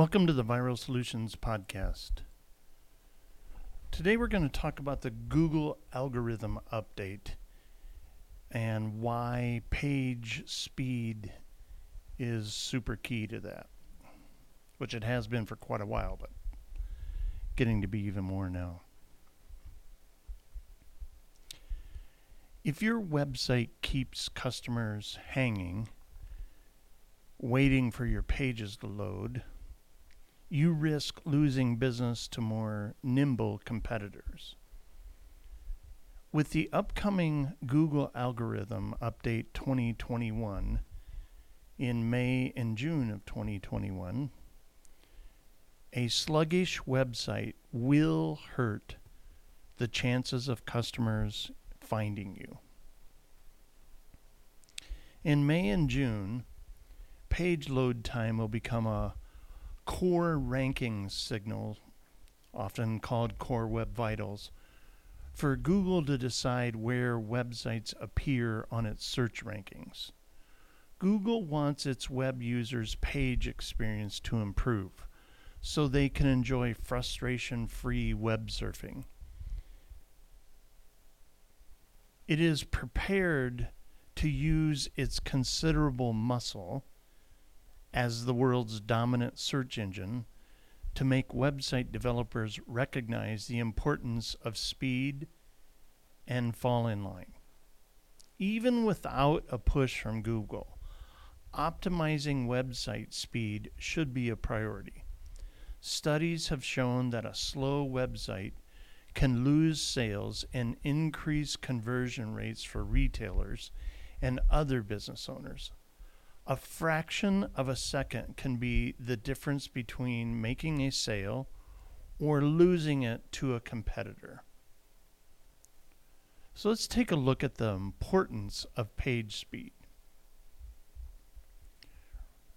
Welcome to the Viral Solutions Podcast. Today we're going to talk about the Google algorithm update and why page speed is super key to that, which it has been for quite a while, but getting to be even more now. If your website keeps customers hanging, waiting for your pages to load, you risk losing business to more nimble competitors. With the upcoming Google algorithm update 2021 in May and June of 2021, a sluggish website will hurt the chances of customers finding you. In May and June, page load time will become a core ranking signal, often called Core Web Vitals, for Google to decide where websites appear on its search rankings. Google wants its web users' page experience to improve so they can enjoy frustration free web surfing. It is prepared to use its considerable muscle as the world's dominant search engine to make website developers recognize the importance of speed and fall in line. Even without a push from Google, optimizing website speed should be a priority. Studies have shown that a slow website can lose sales and increase conversion rates for retailers and other business owners. A fraction of a second can be the difference between making a sale or losing it to a competitor. So let's take a look at the importance of page speed.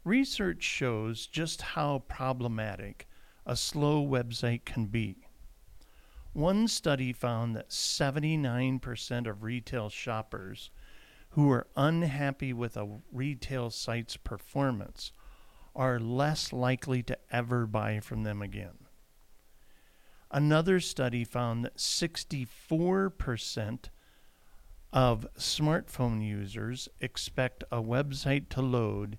Research shows just how problematic a slow website can be. One study found that 79% of retail shoppers who are unhappy with a retail site's performance are less likely to ever buy from them again. Another study found that 64% of smartphone users expect a website to load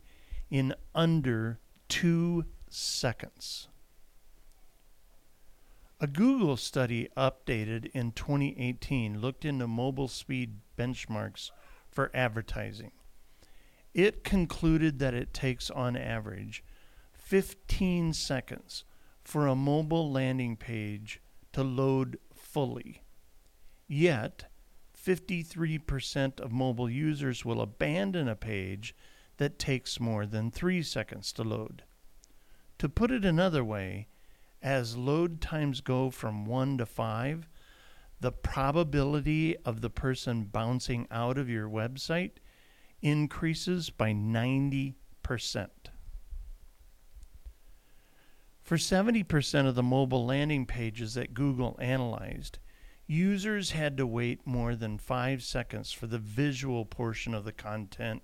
in under two seconds. A Google study updated in 2018 looked into mobile speed benchmarks for advertising. It concluded that it takes, on average, 15 seconds for a mobile landing page to load fully. Yet, 53% of mobile users will abandon a page that takes more than 3 seconds to load. To put it another way, as load times go from 1 to 5, the probability of the person bouncing out of your website increases by 90%. For 70% of the mobile landing pages that Google analyzed, users had to wait more than five seconds for the visual portion of the content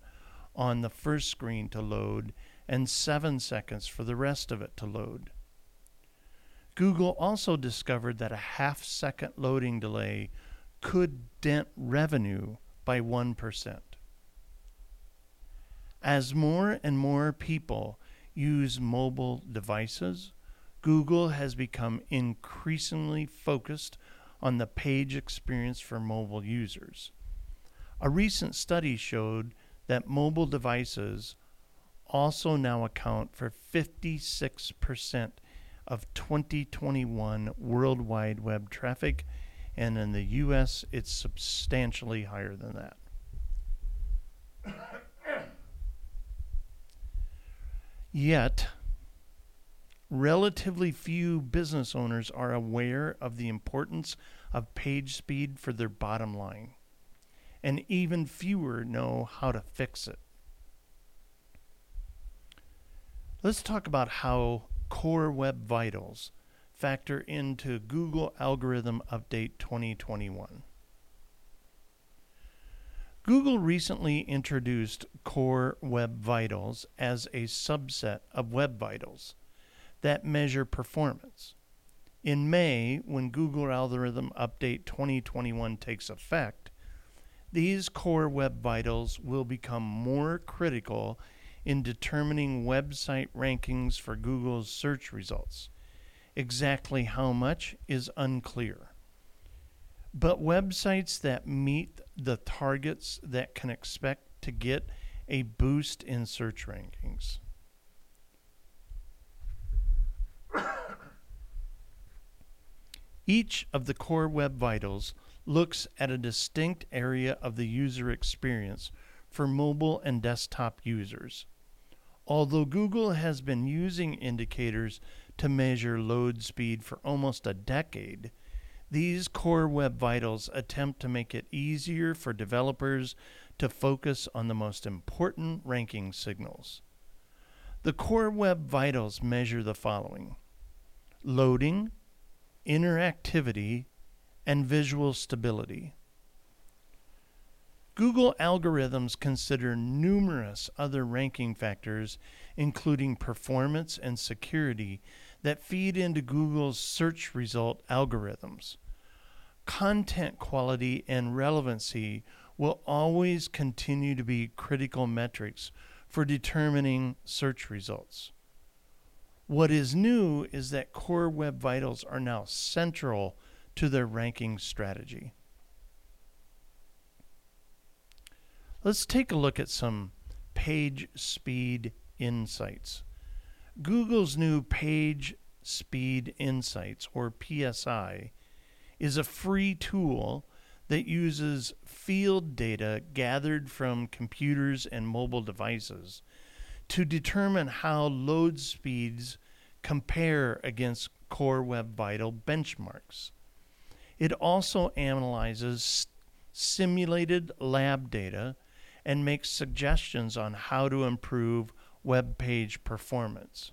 on the first screen to load and seven seconds for the rest of it to load. Google also discovered that a half second loading delay could dent revenue by 1%. As more and more people use mobile devices, Google has become increasingly focused on the page experience for mobile users. A recent study showed that mobile devices also now account for 56% of 2021 worldwide web traffic, and in the US, it's substantially higher than that. Yet, relatively few business owners are aware of the importance of page speed for their bottom line, and even fewer know how to fix it. Let's talk about how Core Web Vitals factor into Google Algorithm Update 2021. Google recently introduced Core Web Vitals as a subset of Web Vitals. that measure performance. In May, when Google Algorithm Update 2021 takes effect, these core web vitals will become more critical in determining website rankings for Google's search results. Exactly how much is unclear. But websites that meet the targets that can expect to get a boost in search rankings. Each of the core web vitals looks at a distinct area of the user experience for mobile and desktop users. Although Google has been using indicators to measure load speed for almost a decade, these core web vitals attempt to make it easier for developers to focus on the most important ranking signals. The core web vitals measure the following loading, interactivity, and visual stability. Google algorithms consider numerous other ranking factors, including performance and security, that feed into Google's search result algorithms. Content quality and relevancy will always continue to be critical metrics for determining search results. What is new is that Core Web Vitals are now central to their ranking strategy. Let's take a look at some page speed insights. Google's new Page Speed Insights, or PSI, is a free tool that uses field data gathered from computers and mobile devices to determine how load speeds compare against Core Web Vital benchmarks. It also analyzes simulated lab data and make suggestions on how to improve web page performance.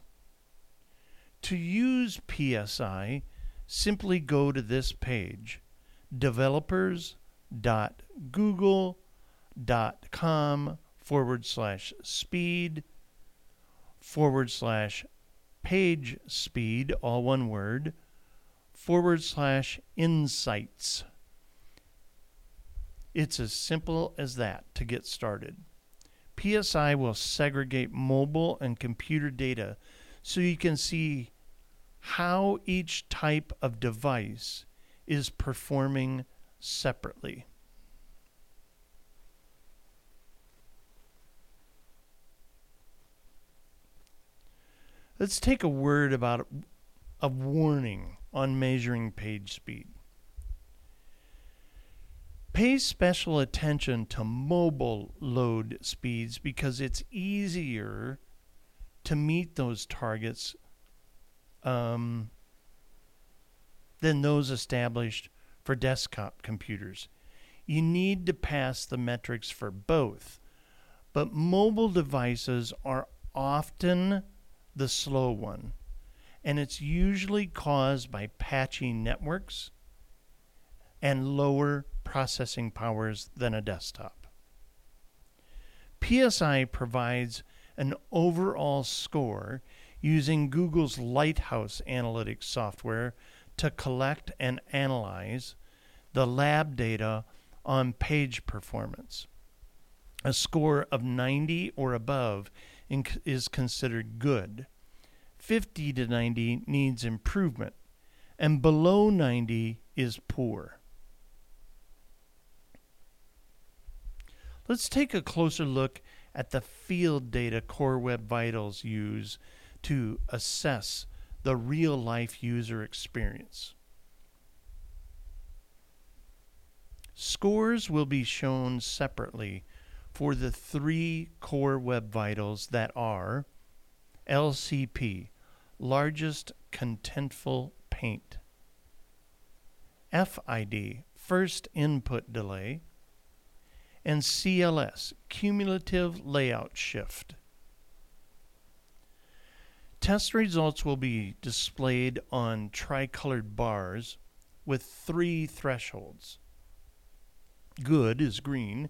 To use PSI, simply go to this page developers.google.com forward slash speed forward slash page speed, all one word, forward slash insights. It's as simple as that to get started. PSI will segregate mobile and computer data so you can see how each type of device is performing separately. Let's take a word about a warning on measuring page speed. Pay special attention to mobile load speeds because it's easier to meet those targets um, than those established for desktop computers. You need to pass the metrics for both, but mobile devices are often the slow one, and it's usually caused by patchy networks and lower processing powers than a desktop. PSI provides an overall score using Google's Lighthouse analytics software to collect and analyze the lab data on page performance. A score of 90 or above is considered good. 50 to 90 needs improvement, and below 90 is poor. Let's take a closer look at the field data Core Web Vitals use to assess the real life user experience. Scores will be shown separately for the three core web vitals that are LCP, largest contentful paint, FID, first input delay, and CLS, cumulative layout shift. Test results will be displayed on tricolored bars with three thresholds. Good is green,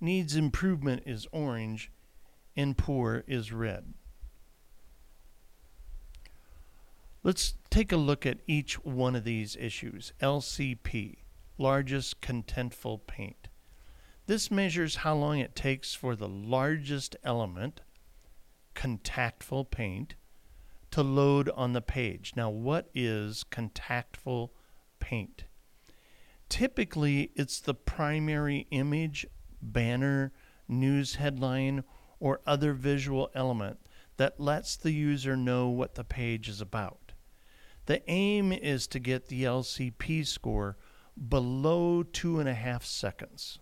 needs improvement is orange, and poor is red. Let's take a look at each one of these issues. LCP, largest contentful paint. This measures how long it takes for the largest element, contactful paint, to load on the page. Now, what is contactful paint? Typically, it's the primary image, banner, news headline, or other visual element that lets the user know what the page is about. The aim is to get the LCP score below two and a half seconds.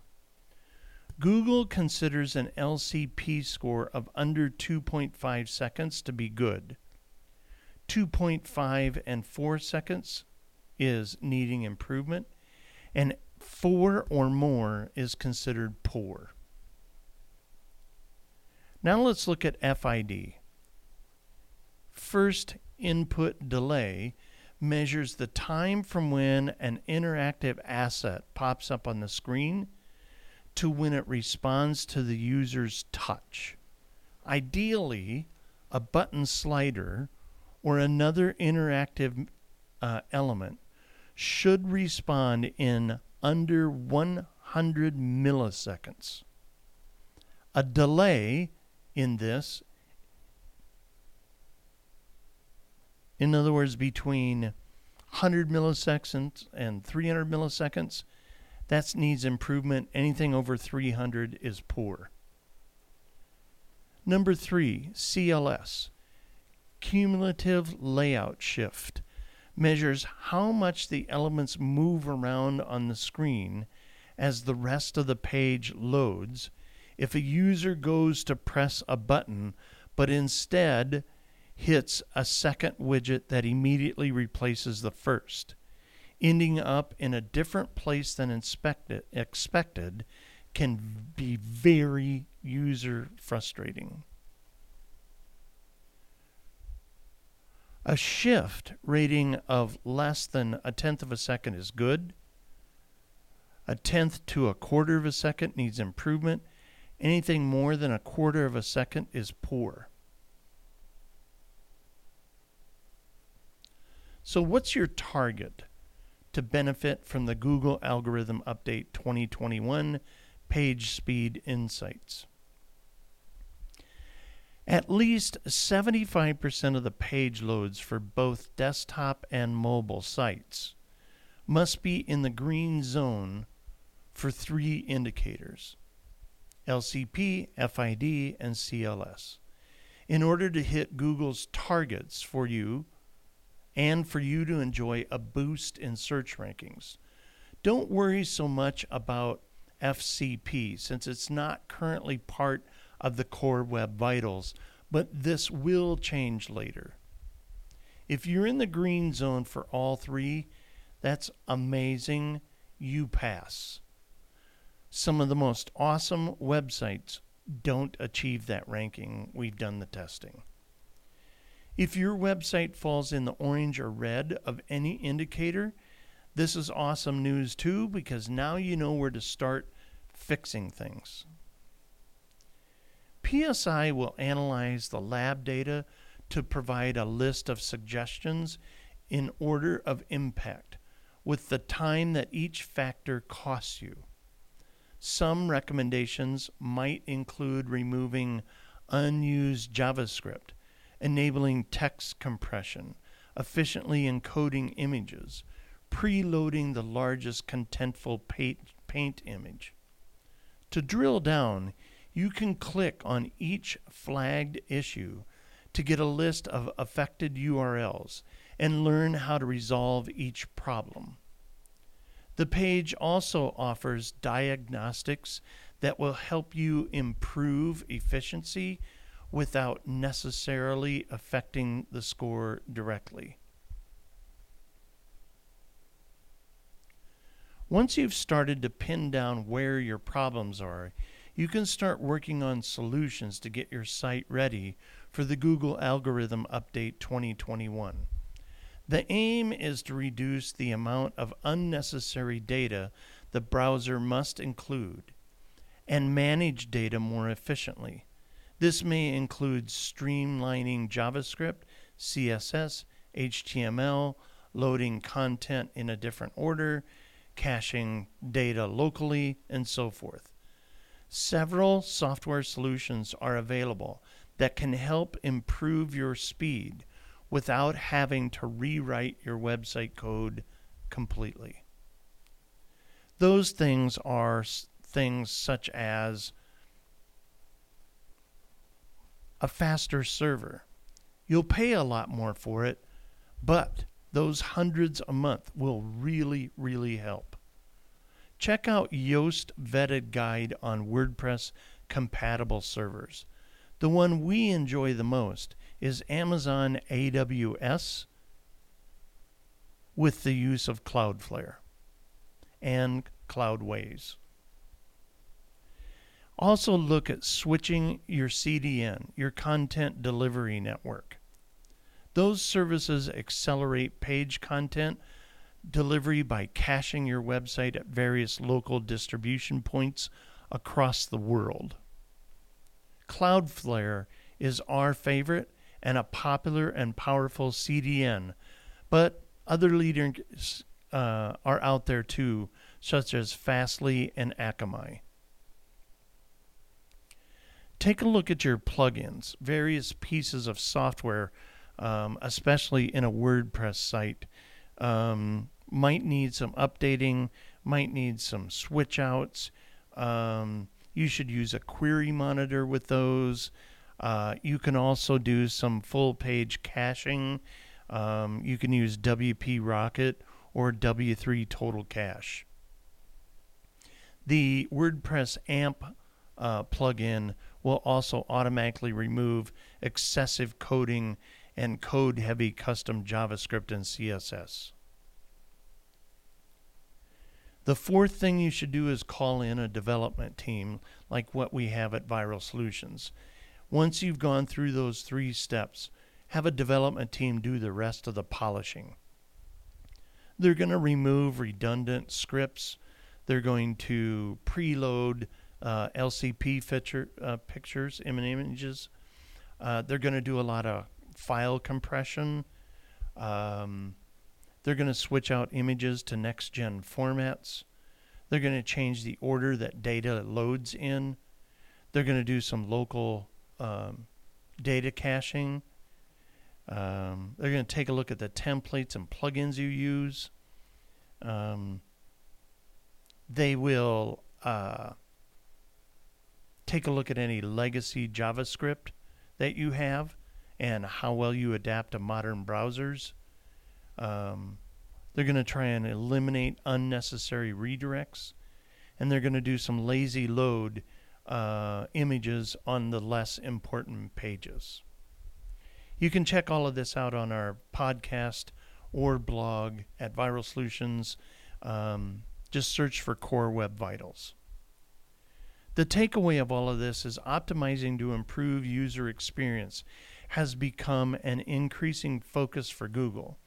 Google considers an LCP score of under 2.5 seconds to be good. 2.5 and 4 seconds is needing improvement, and 4 or more is considered poor. Now let's look at FID. First input delay measures the time from when an interactive asset pops up on the screen to when it responds to the user's touch. Ideally, a button slider or another interactive uh, element should respond in under 100 milliseconds. A delay in this, in other words, between 100 milliseconds and 300 milliseconds, that needs improvement. Anything over 300 is poor. Number three, CLS, cumulative layout shift, measures how much the elements move around on the screen as the rest of the page loads. If a user goes to press a button, but instead hits a second widget that immediately replaces the first ending up in a different place than inspected, expected can be very user frustrating. A shift rating of less than a tenth of a second is good. A tenth to a quarter of a second needs improvement. Anything more than a quarter of a second is poor. So, what's your target? To benefit from the Google Algorithm Update 2021 Page Speed Insights. At least 75% of the page loads for both desktop and mobile sites must be in the green zone for three indicators LCP, FID, and CLS in order to hit Google's targets for you and for you to enjoy a boost in search rankings. Don't worry so much about FCP since it's not currently part of the core web vitals, but this will change later. If you're in the green zone for all three, that's amazing. You pass. Some of the most awesome websites don't achieve that ranking. We've done the testing. If your website falls in the orange or red of any indicator, this is awesome news too because now you know where to start fixing things. PSI will analyze the lab data to provide a list of suggestions in order of impact with the time that each factor costs you. Some recommendations might include removing unused JavaScript enabling text compression, efficiently encoding images, preloading the largest contentful paint image. To drill down, you can click on each flagged issue to get a list of affected URLs and learn how to resolve each problem. The page also offers diagnostics that will help you improve efficiency without necessarily affecting the score directly. Once you've started to pin down where your problems are, you can start working on solutions to get your site ready for the Google Algorithm Update 2021. The aim is to reduce the amount of unnecessary data the browser must include and manage data more efficiently. This may include streamlining JavaScript, CSS, HTML, loading content in a different order, caching data locally, and so forth. Several software solutions are available that can help improve your speed without having to rewrite your website code completely. Those things are things such as a faster server. You'll pay a lot more for it, but those hundreds a month will really, really help. Check out Yoast vetted guide on WordPress compatible servers. The one we enjoy the most is Amazon AWS with the use of Cloudflare and Cloudways. Also, look at switching your CDN, your content delivery network. Those services accelerate page content delivery by caching your website at various local distribution points across the world. Cloudflare is our favorite and a popular and powerful CDN, but other leaders uh, are out there too, such as Fastly and Akamai. Take a look at your plugins, various pieces of software, um, especially in a WordPress site. Um, might need some updating, might need some switch outs. Um, you should use a query monitor with those. Uh, you can also do some full page caching. Um, you can use WP Rocket or W3 Total Cache. The WordPress AMP uh, plugin will also automatically remove excessive coding and code heavy custom JavaScript and CSS. The fourth thing you should do is call in a development team like what we have at Viral Solutions. Once you've gone through those three steps, have a development team do the rest of the polishing. They're going to remove redundant scripts. They're going to preload uh, LCP feature, uh, pictures, images. Uh, they're going to do a lot of file compression. Um, they're going to switch out images to next gen formats. They're going to change the order that data loads in. They're going to do some local um, data caching. Um, they're going to take a look at the templates and plugins you use. Um, they will uh, take a look at any legacy JavaScript that you have and how well you adapt to modern browsers. Um, they're going to try and eliminate unnecessary redirects, and they're going to do some lazy load uh, images on the less important pages. You can check all of this out on our podcast or blog at Viral Solutions. Um, just search for Core Web Vitals. The takeaway of all of this is optimizing to improve user experience has become an increasing focus for Google.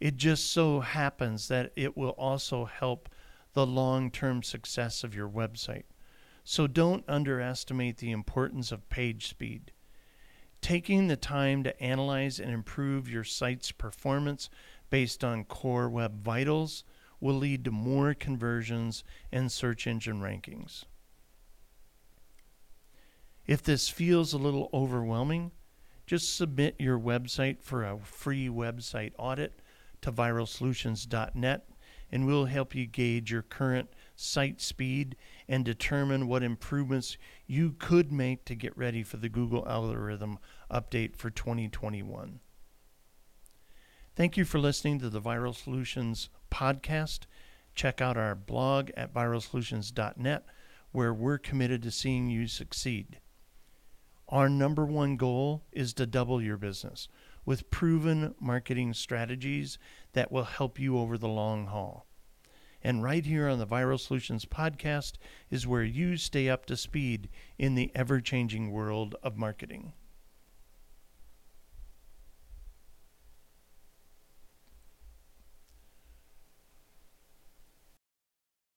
It just so happens that it will also help the long term success of your website. So don't underestimate the importance of page speed. Taking the time to analyze and improve your site's performance based on core web vitals will lead to more conversions and search engine rankings. If this feels a little overwhelming, just submit your website for a free website audit to viralsolutions.net and we'll help you gauge your current site speed and determine what improvements you could make to get ready for the Google algorithm update for 2021. Thank you for listening to the Viral Solutions podcast. Check out our blog at viralsolutions.net where we're committed to seeing you succeed. Our number one goal is to double your business with proven marketing strategies that will help you over the long haul. And right here on the Viral Solutions podcast is where you stay up to speed in the ever changing world of marketing.